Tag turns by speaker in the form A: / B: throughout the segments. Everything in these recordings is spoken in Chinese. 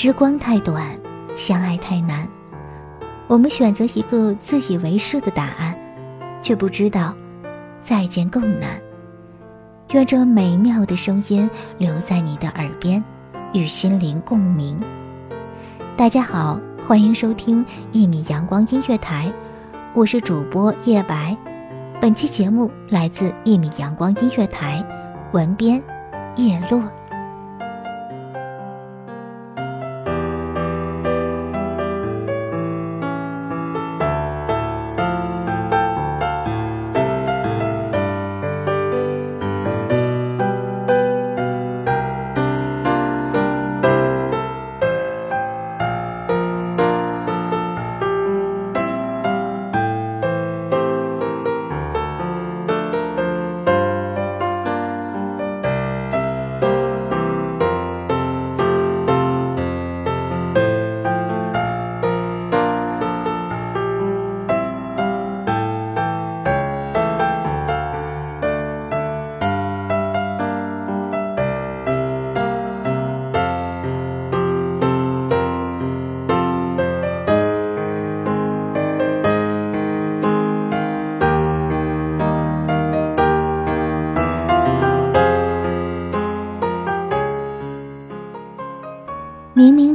A: 时光太短，相爱太难。我们选择一个自以为是的答案，却不知道再见更难。愿这美妙的声音留在你的耳边，与心灵共鸣。大家好，欢迎收听一米阳光音乐台，我是主播叶白。本期节目来自一米阳光音乐台，文编叶落。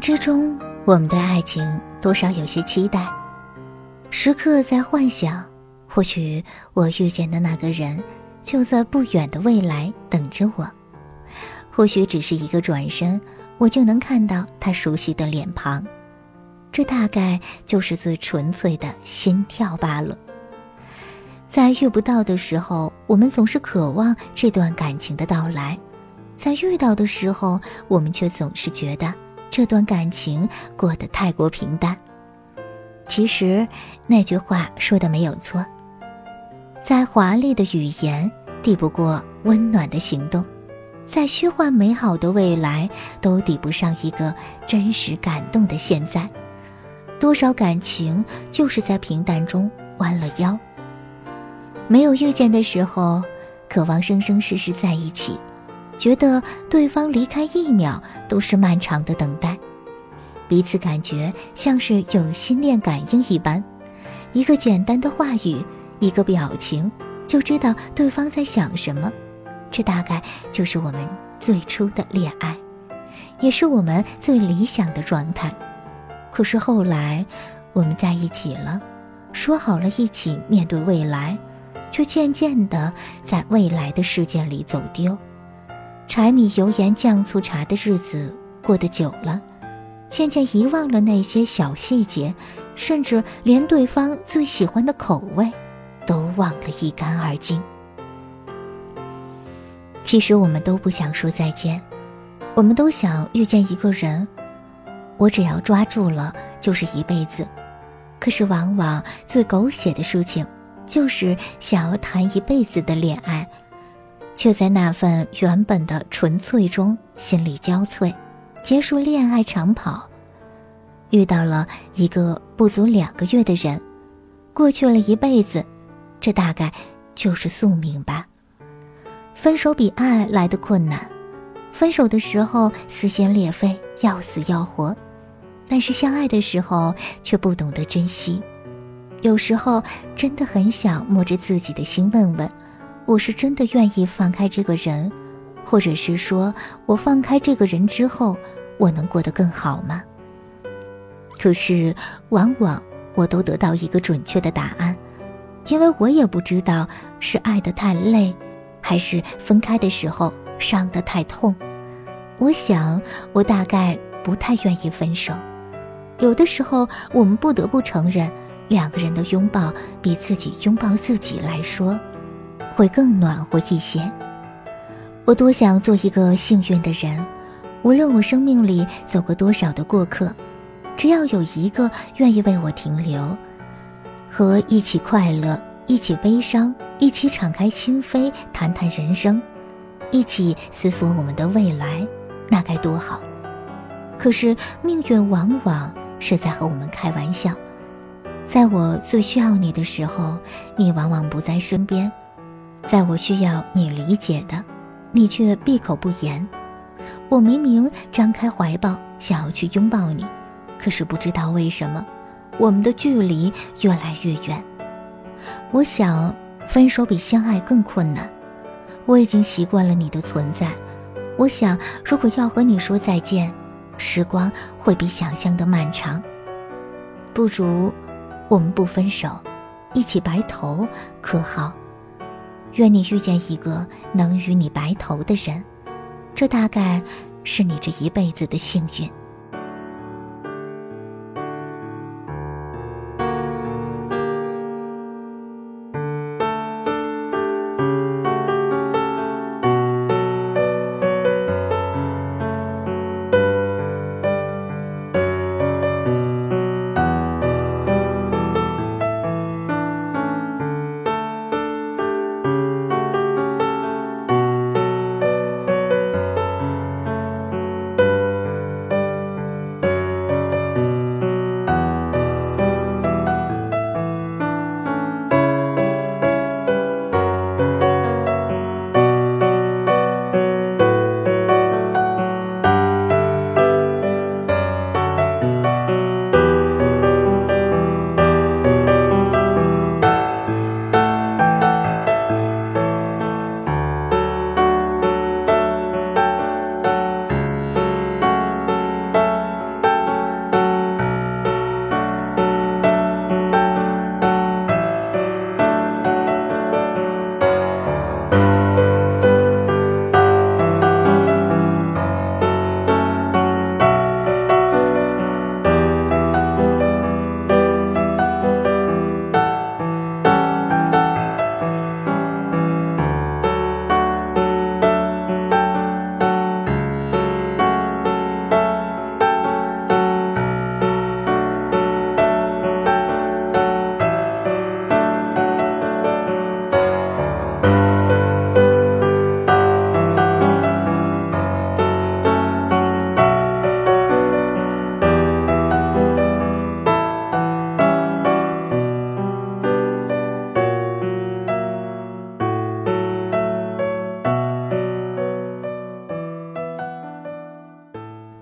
A: 之中，我们对爱情多少有些期待，时刻在幻想，或许我遇见的那个人就在不远的未来等着我，或许只是一个转身，我就能看到他熟悉的脸庞，这大概就是最纯粹的心跳罢了。在遇不到的时候，我们总是渴望这段感情的到来；在遇到的时候，我们却总是觉得。这段感情过得太过平淡。其实那句话说的没有错。再华丽的语言抵不过温暖的行动，再虚幻美好的未来都抵不上一个真实感动的现在。多少感情就是在平淡中弯了腰。没有遇见的时候，渴望生生世世在一起。觉得对方离开一秒都是漫长的等待，彼此感觉像是有心电感应一般，一个简单的话语，一个表情，就知道对方在想什么。这大概就是我们最初的恋爱，也是我们最理想的状态。可是后来，我们在一起了，说好了一起面对未来，却渐渐的在未来的世界里走丢。柴米油盐酱醋茶的日子过得久了，渐渐遗忘了那些小细节，甚至连对方最喜欢的口味，都忘得一干二净。其实我们都不想说再见，我们都想遇见一个人，我只要抓住了就是一辈子。可是往往最狗血的事情，就是想要谈一辈子的恋爱。却在那份原本的纯粹中心力交瘁，结束恋爱长跑，遇到了一个不足两个月的人，过去了一辈子，这大概就是宿命吧。分手比爱来的困难，分手的时候撕心裂肺，要死要活，但是相爱的时候却不懂得珍惜，有时候真的很想摸着自己的心问问：我是真的愿意放开这个人，或者是说我放开这个人之后，我能过得更好吗？可是往往我都得到一个准确的答案，因为我也不知道是爱得太累，还是分开的时候伤得太痛。我想，我大概不太愿意分手。有的时候，我们不得不承认。两个人的拥抱比自己拥抱自己来说，会更暖和一些。我多想做一个幸运的人，无论我生命里走过多少的过客，只要有一个愿意为我停留，和一起快乐，一起悲伤，一起敞开心扉谈谈人生，一起思索我们的未来，那该多好。可是命运往往是在和我们开玩笑。在我最需要你的时候，你往往不在身边；在我需要你理解的，你却闭口不言。我明明张开怀抱，想要去拥抱你，可是不知道为什么，我们的距离越来越远。我想，分手比相爱更困难。我已经习惯了你的存在。我想，如果要和你说再见，时光会比想象的漫长。不如。我们不分手，一起白头，可好？愿你遇见一个能与你白头的人，这大概是你这一辈子的幸运。